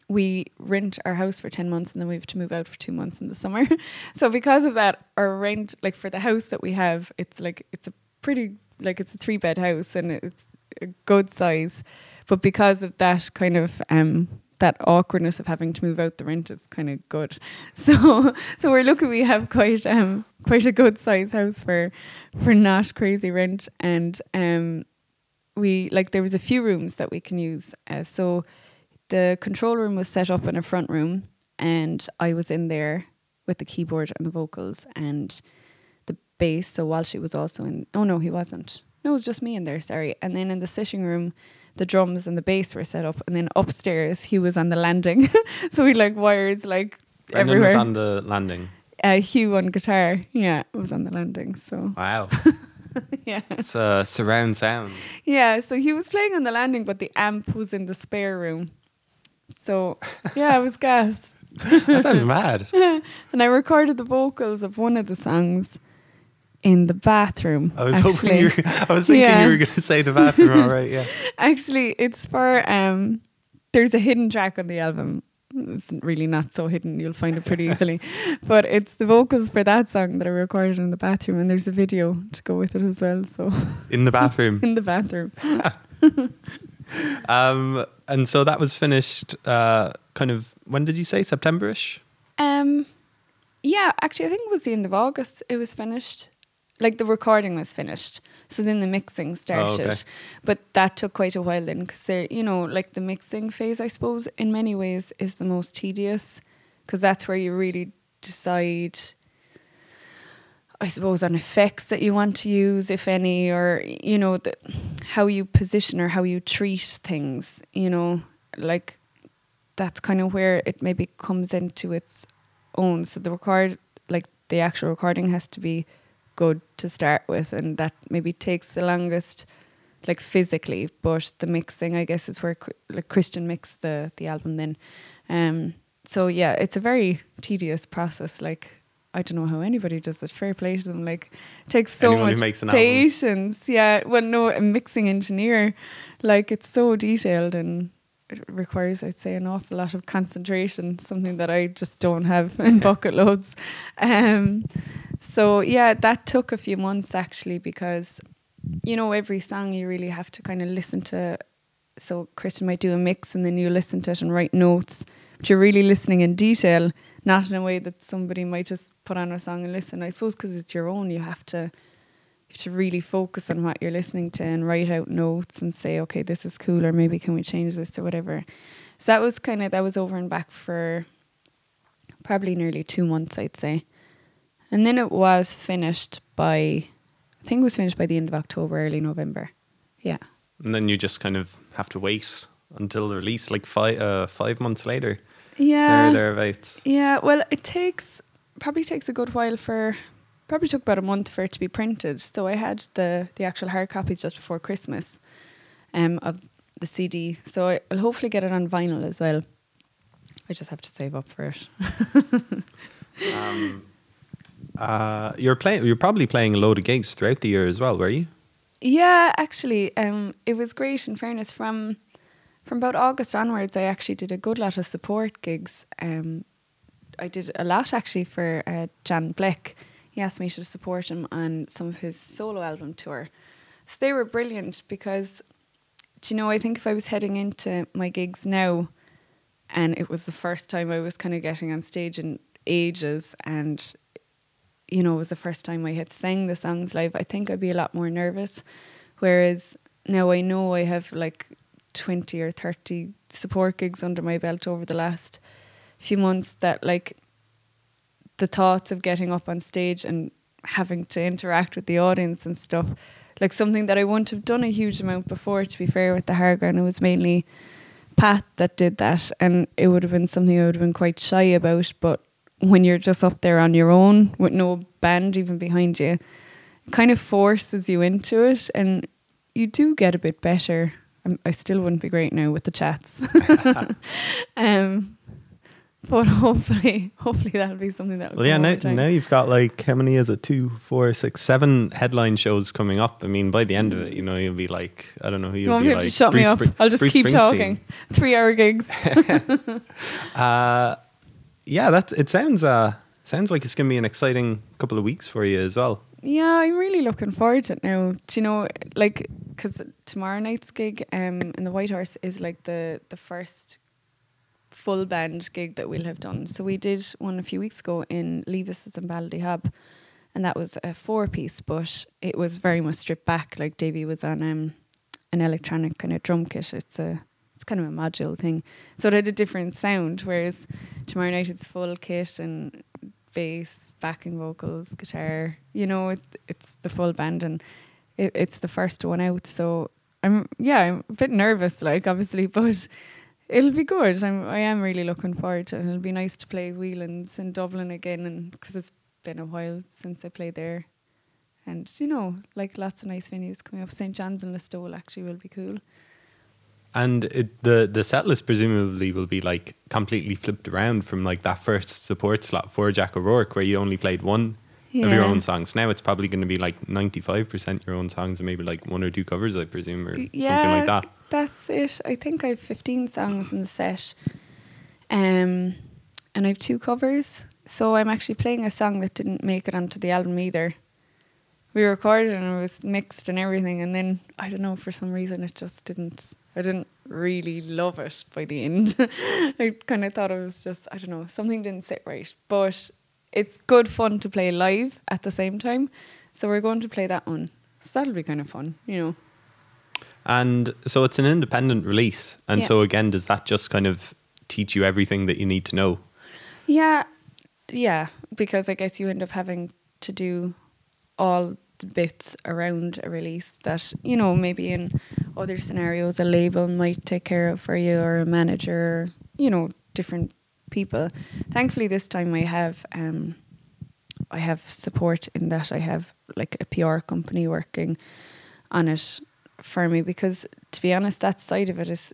we rent our house for ten months and then we have to move out for two months in the summer. so because of that, our rent, like for the house that we have, it's like it's a pretty like it's a three bed house and it's a good size. But because of that kind of um, that awkwardness of having to move out, the rent is kind of good. So so we're lucky we have quite um quite a good size house for for not crazy rent and um we like there was a few rooms that we can use. Uh, so the control room was set up in a front room and I was in there with the keyboard and the vocals and the bass. So Walshy was also in oh no, he wasn't. No, it was just me in there, sorry. And then in the sitting room the drums and the bass were set up and then upstairs he was on the landing. so we like wires like Brendan everywhere. was on the landing. uh, Hugh on guitar, yeah, was on the landing. So Wow. yeah, it's a surround sound. yeah. So he was playing on the landing, but the amp was in the spare room. So yeah, it was gas. That sounds mad. And I recorded the vocals of one of the songs in the bathroom. I was actually. hoping you were, I was thinking Yeah. you were going to say the bathroom all right, yeah. Actually, it's for um. There's a hidden track on the album. It's really not so hidden. You'll find it pretty easily, but it's the vocals for that song that I recorded in the bathroom, and there's a video to go with it as well. So In the bathroom. in the bathroom. Um, and so that was finished uh, kind of when did you say Septemberish? Um, yeah, actually, I think it was the end of August. It was finished. Like the recording was finished, so then the mixing started. okay. But that took quite a while then, because you know, like the mixing phase, I suppose, in many ways, is the most tedious, because that's where you really decide. I suppose on effects that you want to use, if any, or you know, the, how you position or how you treat things. You know, like that's kind of where it maybe comes into its own. So the record, like the actual recording, has to be good to start with, and that maybe takes the longest, like physically. But the mixing, I guess, is where like Christian mixed the the album. Then, um, so yeah, it's a very tedious process. Like I don't know how anybody does it. Fair play to them. Like it takes so Anyone much an album. patience. Yeah, well, no, a mixing engineer, like it's so detailed and it requires, I'd say, an awful lot of concentration. Something that I just don't have in bucket loads. Um, so yeah, that took a few months actually because, you know, every song you really have to kind of listen to. So Christian might do a mix and then you listen to it and write notes, but you're really listening in detail, not in a way that somebody might just put on a song and listen. I suppose because it's your own, you have to you have to really focus on what you're listening to and write out notes and say, okay, this is cool, or maybe can we change this or whatever. So that was kind of that was over and back for probably nearly two months, I'd say, and then it was finished by, I think it was finished by the end of October, early November. Yeah. And then you just kind of have to wait until the release, like five uh, five months later. Yeah. There, thereabouts. Yeah, well, it takes probably takes a good while for probably took about a month for it to be printed. So I had the the actual hard copies just before Christmas, um, of the CD. So I, I'll hopefully get it on vinyl as well. I just have to save up for it. Um, uh, you're playing. You're probably playing a load of gigs throughout the year as well, were you? Yeah, actually, um, it was great. In fairness, from from about August onwards, I actually did a good lot of support gigs. Um, I did a lot actually for uh, John Blek. He asked me to support him on some of his solo album tour. So they were brilliant because, do you know, I think if I was heading into my gigs now, and it was the first time I was kind of getting on stage in ages, and you know, it was the first time I had sang the songs live, I think I'd be a lot more nervous. Whereas now I know I have like 20 or 30 support gigs under my belt over the last few months that like the thoughts of getting up on stage and having to interact with the audience and stuff, like something that I wouldn't have done a huge amount before. To be fair, with the hard ground, it was mainly Pat that did that, and it would have been something I would have been quite shy about. But when you're just up there on your own with no band even behind you, kind of forces you into it, and you do get a bit better. I'm, I still wouldn't be great now with the chats. um, but hopefully, hopefully that'll be something that. Well, yeah. Now, now you've got like how many is it? Two, four, six, seven headline shows coming up. I mean, by the end of it, you know, you'll be like, I don't know, who you you'll won't be, like. to shut Bruce me up. Spr- I'll just Bruce keep talking. Three-hour gigs. Uh, yeah, that it sounds uh sounds like it's gonna be an exciting couple of weeks for you as well. Yeah, I'm really looking forward to it now. Do you know, like, because tomorrow night's gig um, in the White Horse is like the the first full band gig that we'll have done. So we did one a few weeks ago in Levis's and Ballydehob, and that was a four piece, but it was very much stripped back. Like Davey was on um, an electronic kind of drum kit. It's a it's kind of a module thing, so it had a different sound. Whereas tomorrow night it's full kit and bass, backing vocals, guitar. You know, it, it's the full band, and it, it's the first one out. So I'm yeah, I'm a bit nervous, like obviously, but it'll be good. I'm I am really looking forward to it. And it'll be nice to play Whelan's in Dublin again, and because it's been a while since I played there. And you know, like lots of nice venues coming up. St John's and Listowel actually will be cool. And it, the the set list presumably will be like completely flipped around from like that first support slot for Jack O'Rourke, where you only played one of your own songs. Now it's probably going to be like ninety five percent your own songs, and maybe like one or two covers, I presume, or yeah, something like that. That's it. I think I have fifteen songs in the set, um, and I have two covers. So I'm actually playing a song that didn't make it onto the album either. We recorded and it was mixed and everything, and then I don't know for some reason it just didn't. I didn't really love it by the end. I kind of thought it was just I don't know something didn't sit right, but it's good fun to play live at the same time. So we're going to play that one. So that'll be kind of fun, you know. And so it's an independent release, and Yeah. so again, does that just kind of teach you everything that you need to know? Yeah, yeah, because I guess you end up having to do all the bits around a release that, you know, maybe in other scenarios a label might take care of for you or a manager, you know, different people. Thankfully this time I have um I have support in that I have like a PR company working on it for me because to be honest that side of it is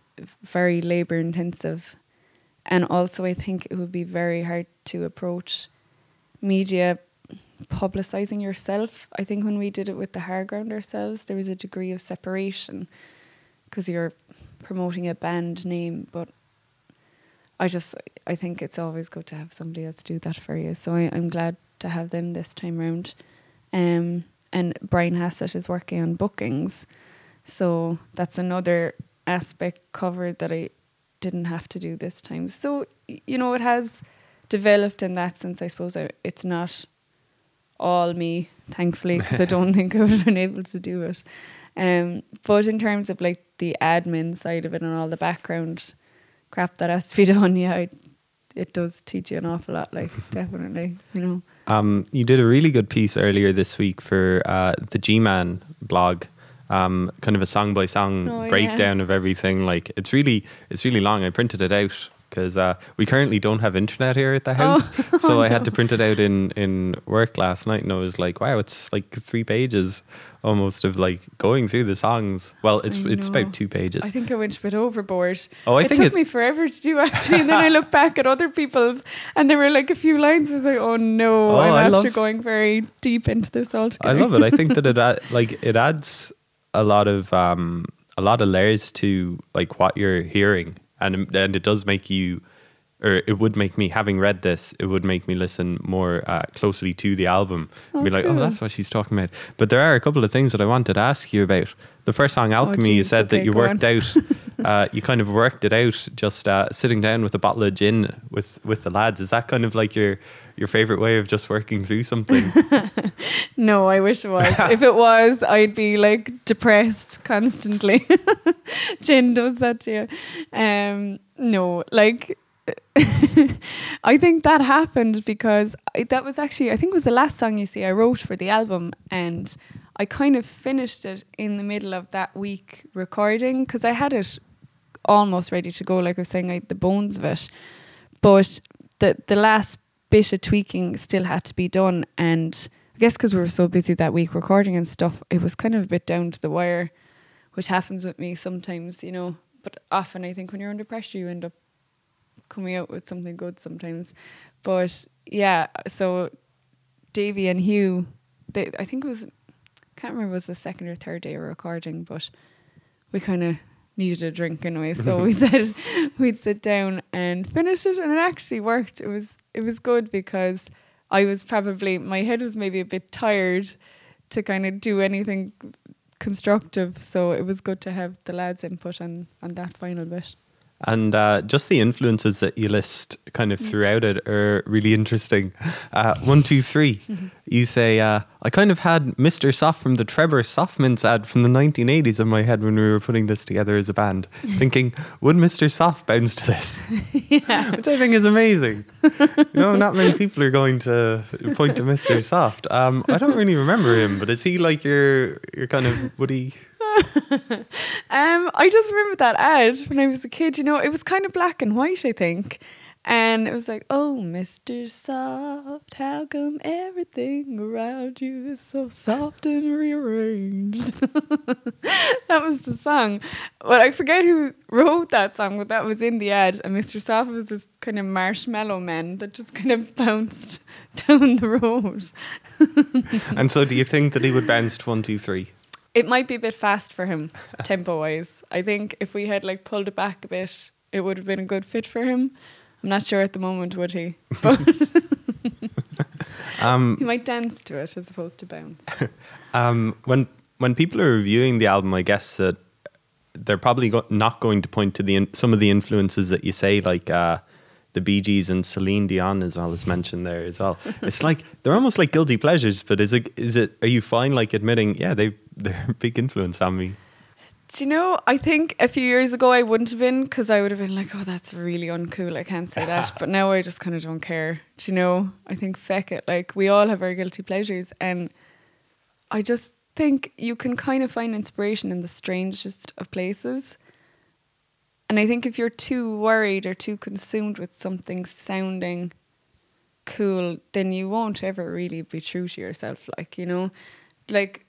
very labor intensive and also I think it would be very hard to approach media publicizing yourself. I think when we did it with the hard ground ourselves, there was a degree of separation because you're promoting a band name, but I just I think it's always good to have somebody else do that for you. So I, I'm glad to have them this time round. Um, and Brian Hassett is working on bookings, so that's another aspect covered that I didn't have to do this time. So you know, it has developed in that sense. I suppose I, it's not all me, thankfully, because I don't think I would have been able to do it. Um, but in terms of like the admin side of it and all the background crap that has to be done, yeah, it, it does teach you an awful lot. Like definitely, you know. Um, you did a really good piece earlier this week for uh, the G Man blog. Um, kind of a song by song Oh, yeah. breakdown of everything. Like it's really, it's really long. I printed it out because uh, we currently don't have internet here at the house, so I had to print it out in in work last night, and I was like, wow, it's like three pages almost of like going through the songs. Well, it's it's about two pages. I think I went a bit overboard. Oh, I it think took me forever to do actually, and then I look back at other people's, and there were like a few lines. I was like, oh no, Oh, I I'm after love- going very deep into this altogether. I love it. I think that it add, like it adds a lot of um a lot of layers to like what you're hearing, and and it does make you, or it would make me having read this, it would make me listen more uh, closely to the album. and be Oh, like, oh, that's what she's talking about. But there are a couple of things that I wanted to ask you about. The first song, Alchemy, you Oh, jeez, said that you worked out. Uh, you kind of worked it out just uh, sitting down with a bottle of gin with with the lads. Is that kind of like your your favorite way of just working through something? No, I wish it was. if it was, I'd be like depressed constantly. Jen does that to you. Um, no, like I think that happened because I, that was actually I think it was the last song you see I wrote for the album and I kind of finished it in the middle of that week recording because I had it almost ready to go like I was saying I the bones of it but the the last bit of tweaking still had to be done and I guess because we were so busy that week recording and stuff it was kind of a bit down to the wire which happens with me sometimes you know but often I think when you're under pressure you end up coming out with something good sometimes. But yeah, so Davy and Hugh, they, I think it was, I can't remember, it was the second or third day of recording, but we kind of needed a drink anyway, so we said we'd sit down and finish it, and it actually worked. It was it was good because I was probably my head was maybe a bit tired to kind of do anything constructive, so it was good to have the lads' input on on that final bit. And uh, just the influences that you list kind of Mm. throughout it are really interesting. Uh, one, two, three. You say, uh, I kind of had Mr. Soft from the Trebor Softmints ad from the 1980s in my head when we were putting this together as a band, thinking, would Mr. Soft bounce to this? yeah. Which I think is amazing. you know, not many people are going to point to Mr. Soft. Um, I don't really remember him, but is he like your, your kind of, he? Um, I just remember that ad when I was a kid. You know, it was kind of black and white, I think, and it was like, "Oh, Mister Soft, how come everything around you is so soft and rearranged?" that was the song, but I forget who wrote that song. But that was in the ad, and Mister Soft was this kind of marshmallow man that just kind of bounced down the road. And so do you think that he would bounce one, two, three? It might be a bit fast for him, tempo wise. I think if we had like pulled it back a bit, it would have been a good fit for him. I'm not sure at the moment would he, but Um, he might dance to it as opposed to bounce. Um, when when people are reviewing the album, I guess that they're probably go- not going to point to the in- some of the influences that you say, like uh, the Bee Gees and Celine Dion, as well as mentioned there as well. it's like they're almost like guilty pleasures. But is it is it? Are you fine like admitting, yeah, they they're a big influence on me? Do you know? I think a few years ago I wouldn't have been because I would have been like, "Oh, that's really uncool. I can't say that." but now I just kind of don't care. Do you know? I think feck it. Like we all have our guilty pleasures, and I just think you can kind of find inspiration in the strangest of places. And I think if you're too worried or too consumed with something sounding cool, then you won't ever really be true to yourself. Like you know, like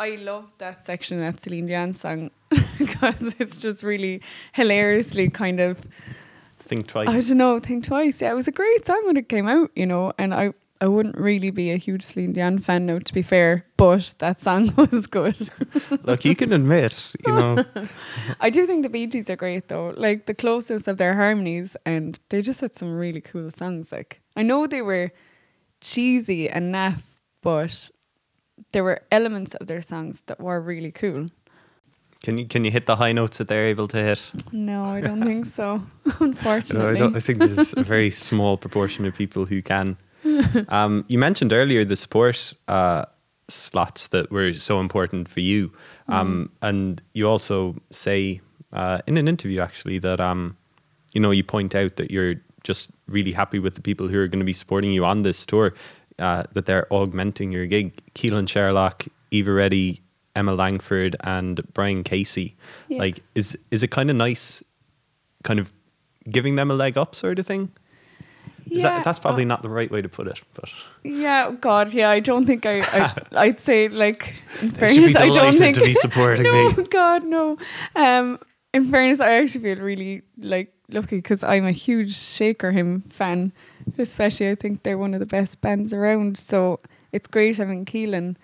I love that section that Celine Dion song because it's just really hilariously kind of Think twice. I don't know, think twice. Yeah, it was a great song when it came out, you know, and I I wouldn't really be a huge Celine Dion fan now, to be fair, but that song was good. Look, you can admit, you know, I do think the Bee Gees are great though, like the closeness of their harmonies, and they just had some really cool songs. Like I know they were cheesy and naff, but there were elements of their songs that were really cool. can you can you hit the high notes that they're able to hit? No, I don't think so. Unfortunately, I, don't, I think there's a very small proportion of people who can. Um, you mentioned earlier the support uh, slots that were so important for you, um, and you also say uh, in an interview actually that um, you know you point out that you're just really happy with the people who are going to be supporting you on this tour, uh, that they're augmenting your gig. Keelan Sherlock, Ailbhe Reddy, Emma Langford, and Brian Casey. Yeah. Like, is is it kind of nice, kind of giving them a leg up, sort of thing? Is Yeah, that, that's probably uh, not the right way to put it, but Yeah, God, yeah. I don't think I. I I'd say like in fairness, I don't think to be supporting no, me. God, no. Um, in fairness, I actually feel really like lucky because I'm a huge Shaker Hymn fan. Especially, I think they're one of the best bands around. So it's great having Keelan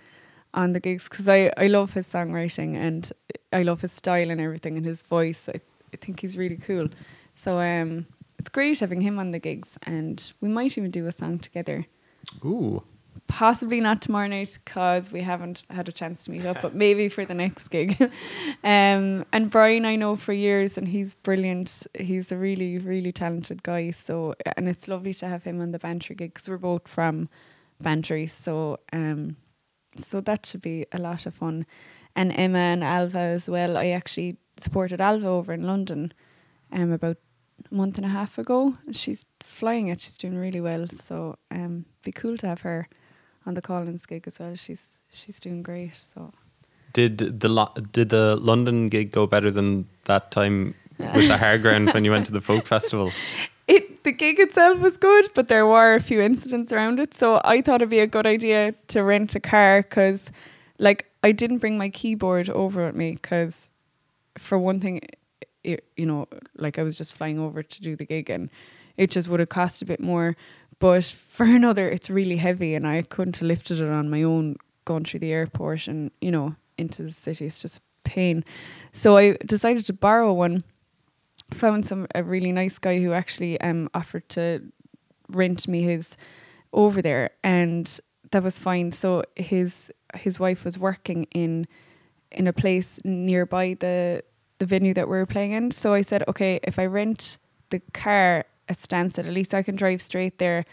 on the gigs because I I love his songwriting and I love his style and everything and his voice. I I think he's really cool. So um, it's great having him on the gigs and we might even do a song together ooh, possibly not tomorrow night because we haven't had a chance to meet up, but maybe for the next gig. um, and Brian, I know for years, and he's brilliant. He's a really, really talented guy. So, and it's lovely to have him on the Bantry gig because we're both from Bantry. So, um, so that should be a lot of fun. And Emma and Ailbhe as well. I actually supported Ailbhe over in London, um, about a month and a half ago. She's flying it. She's doing really well. So um, be cool to have her on the Collins gig as well. She's she's doing great. So Did the Lo- did the London gig go better than that time with the hard ground when you went to the folk festival? it the gig itself was good, but there were a few incidents around it. So I thought it'd be a good idea to rent a car because, like, I didn't bring my keyboard over with me because, for one thing, it, you know, like I was just flying over to do the gig and it just would have cost a bit more. But for another, it's really heavy and I couldn't have lifted it on my own going through the airport and you know into the city. It's just pain. So I decided to borrow one found some a really nice guy who actually um offered to rent me his over there and that was fine so his his wife was working in in a place nearby the the venue that we were playing in so i said okay if i rent the car at stansted at least i can drive straight there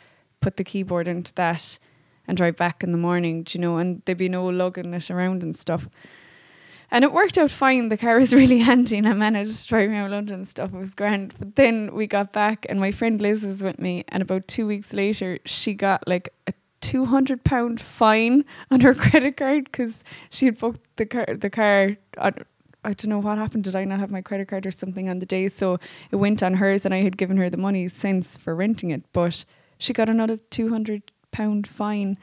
put the keyboard into that and drive back in the morning do you know and there'd be no lugging it around and stuff and it worked out fine. The car was really handy and I managed to driving around London and stuff. It was grand. But then we got back and my friend Liz was with me. And about two weeks later, she got like a two hundred pound fine on her credit card because she had booked the car. The car. I don't know what happened. Did I not have my credit card or something on the day? So it went on hers, and I had given her the money since for renting it. But she got another two hundred pound fine.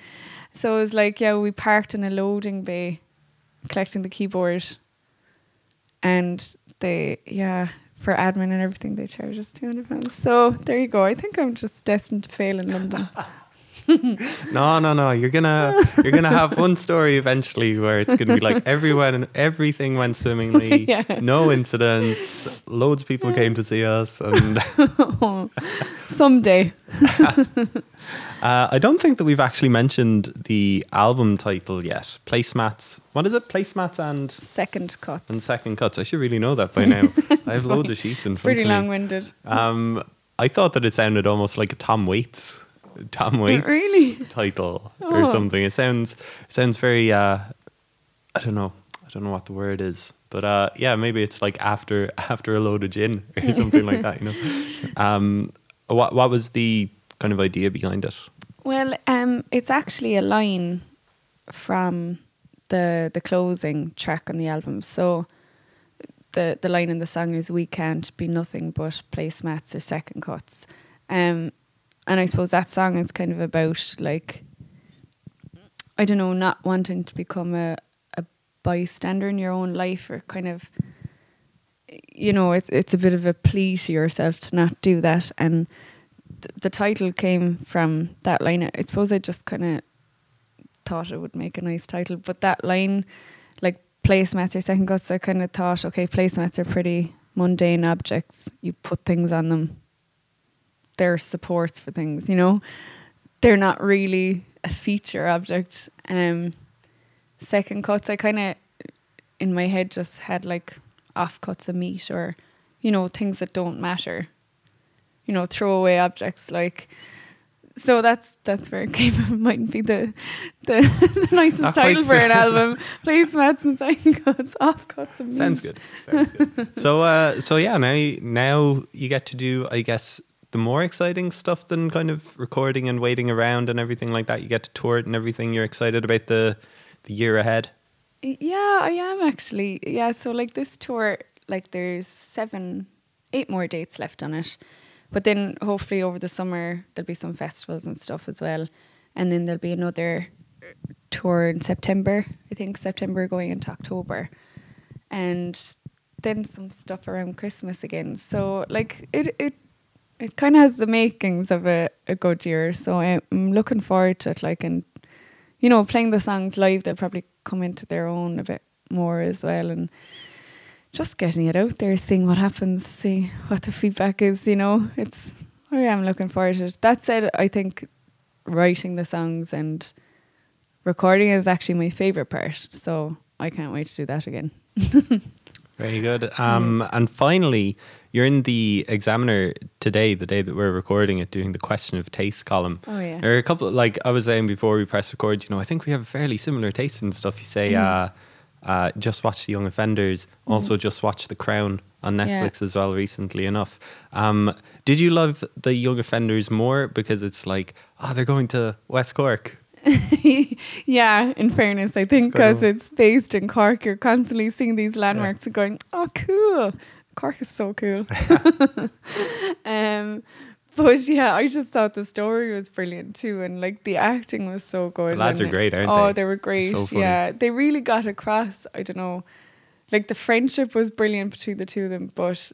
So it was like, yeah, we parked in a loading bay collecting the keyboard and they yeah for admin and everything they charge us 200 pounds so there you go i think i'm just destined to fail in london No, no, no. You're gonna you're gonna have one story eventually where it's gonna be like everyone and everything went swimmingly, Yeah. no incidents, loads of people came to see us, and someday uh, I don't think that we've actually mentioned the album title yet. Placemats. What is it? Placemats and second cuts. and second cuts. I should really know that by now. I have loads of sheets in front pretty of me. Pretty long-winded Um, I thought that it sounded almost like a Tom Waits, Tom Waits Really? title or Oh. something. It sounds it sounds very. Uh, I don't know. I don't know what the word is, but uh, yeah, maybe it's like after after a load of gin or something like that. You know. Um, what what was the kind of idea behind it? well um it's actually a line from the the closing track on the album so the the line in the song is we can't be nothing but placemats or second cuts um and i suppose that song is kind of about like i don't know not wanting to become a a bystander in your own life or kind of you know it's it's a bit of a plea to yourself to not do that. And th- the title came from that line. I suppose i just kind of thought it would make a nice title but that line like placemats or second cuts i kind of thought okay placemats are pretty mundane objects. You put things on them they're supports for things you know they're not really a feature object um second cuts i kind of in my head just had like off cuts of meat or you know things that don't matter you know throwaway objects like so that's that's where it came from. It mightn't be the the, the nicest Not title for an album. Placemats and second cuts, off cuts of meat. Sounds good. Sounds good. so uh, so yeah, now you, now you get to do, I guess, the more exciting stuff than kind of recording and waiting around and everything like that. You get to tour it and everything. You're excited about the the year ahead. Yeah, I am actually. Yeah, so like this tour, like there's seven, eight more dates left on it. But then hopefully over the summer there'll be some festivals and stuff as well. And then there'll be another tour in September. I think September going into October. And then some stuff around Christmas again. So like it it it kind of has the makings of a, a good year. So I'm looking forward to it. Like and you know playing the songs live, they'll probably come into their own a bit more as well. And just getting it out there, seeing what happens, see what the feedback is. You know, it's I am looking forward to it. That said, I think writing the songs and recording is actually my favorite part. So I can't wait to do that again. Very good. Um, And finally, you're in the Examiner today, the day that we're recording it, doing the question of taste column. Oh yeah. There are a couple, like I was saying before we press record, you know, I think we have fairly similar tastes and stuff. You say, uh, uh, just watch The Young Offenders, also just watch The Crown, on Yeah. Netflix as well. Recently enough, um, did you love the Young Offenders more because it's like, oh, they're going to West Cork? yeah, in fairness, I think because it's based in Cork, you're constantly seeing these landmarks and going, "Oh, cool! Cork is so cool." um, but yeah, I just thought the story was brilliant too, and like the acting was so good. The lads are great, aren't oh, they? Oh, they were great. So yeah, they really got across. I don't know, like the friendship was brilliant between the two of them, but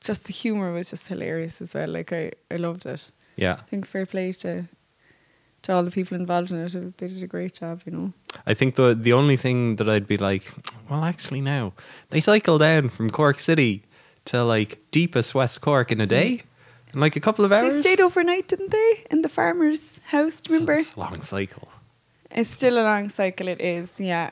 just the humor was just hilarious as well. Like I, I loved it. Yeah, I think fair play to to all the people involved in it. They did a great job, you know. I think the the only thing that I'd be like, well, actually, now they cycle down from Cork City to like deepest West Cork in a day, in like a couple of hours. They stayed overnight, didn't they, in the farmer's house? Do you remember? It's a long cycle. It's still a long cycle. It is, yeah.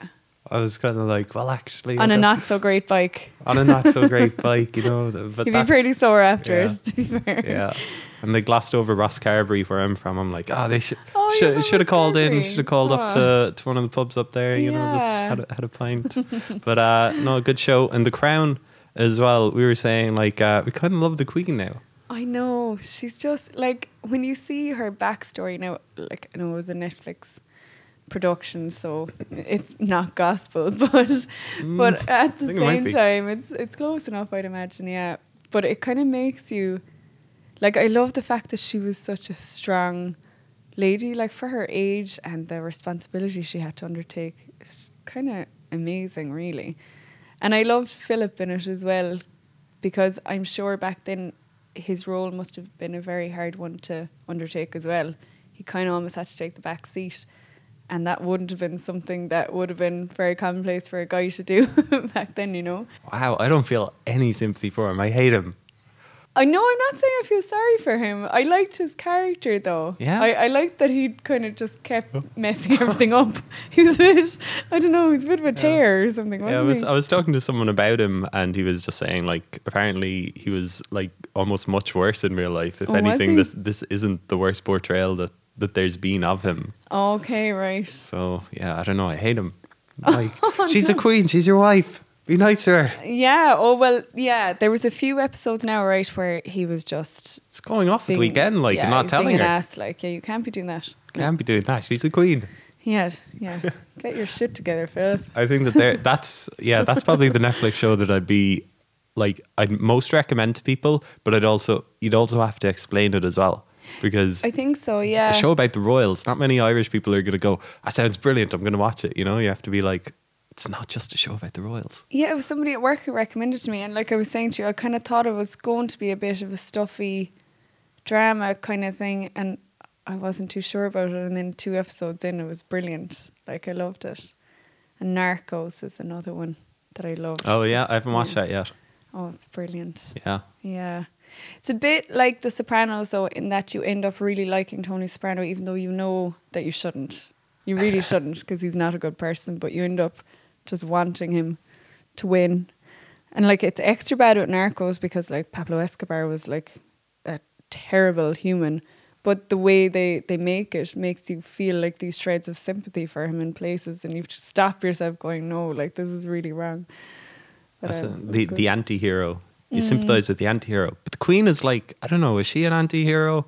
I was kind of like, well, actually, On a don't- so great bike. on a not so great bike, you know. But You'd be pretty sore after yeah. it, to be fair. yeah. And they glossed over Rosscarbery, where I'm from. I'm like, oh, they should Oh, should should have called in, should have called up to, to one of the pubs up there, you know, just had a, had a pint. but uh, no, good show. And The Crown as well. We were saying like uh, we kind of love the Queen now. I know. She's just like when you see her backstory now. Like I know it was a Netflix production, so it's not gospel, but but at the Mm. think it same time, it's it's close enough. I'd imagine, yeah. But it kind of makes you like. I love the fact that she was such a strong lady, like for her age and the responsibility she had to undertake. It's kind of amazing, really. And I loved Philip in it as well, because I'm sure back then his role must have been a very hard one to undertake as well. He kind of almost had to take the back seat. And that wouldn't have been something that would have been very commonplace for a guy to do back then, you know. Wow, I don't feel any sympathy for him. I hate him. I know I'm not saying I feel sorry for him. I liked his character though. Yeah. I, I liked that he kind of just kept oh. messing everything up. He was a bit, I don't know, he was a bit of a tear or something, wasn't Yeah, I was he? I was talking to someone about him, and he was just saying like apparently he was like almost much worse in real life. If Oh, anything, this this isn't the worst portrayal that that there's been of him. okay, right. So yeah, I don't know. I hate him. Like Oh, she's a queen. She's your wife. Be nice to her. Yeah, oh well, yeah, there was a few episodes now, right, where he was just It's going off at the weekend, like yeah, and not telling being her. an ass, like, yeah, you can't be doing that. Can't be doing that. She's a queen. Yeah, yeah. Get your shit together, Phil. I think that there. That's yeah. That's probably the Netflix show that I'd be like. I'd most recommend to people, but I'd also you'd also have to explain it as well because I think so, yeah. a show about the royals. Not many Irish people are going to go. That sounds brilliant. I'm going to watch it. You know, you have to be like, it's not just a show about the royals. Yeah, it was somebody at work who recommended to me, and like I was saying to you, I kind of thought it was going to be a bit of a stuffy drama kind of thing, and I wasn't too sure about it. And then two episodes in, it was brilliant. Like I loved it. And Narcos is another one that I loved. Oh yeah, I haven't watched Yeah. that yet. Oh, it's brilliant. Yeah, Yeah. It's a bit like The Sopranos, though, in that you end up really liking Tony Soprano, even though you know that you shouldn't. You really shouldn't because he's not a good person, but you end up just wanting him to win. And like it's extra bad with Narcos because like Pablo Escobar was like a terrible human. But the way they, they make it makes you feel like these shreds of sympathy for him in places, and you stop yourself going, no, like this is really wrong. But, That's uh, a- the good. the anti-hero. You Mm. sympathise with the anti-hero, but the Queen is like, I don't know, is she an anti-hero?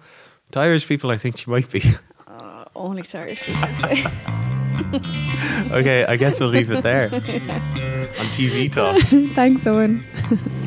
To Irish people, I think she might be. Uh, only to Irish people. okay, I guess we'll leave it there on TV talk. Thanks, Owen.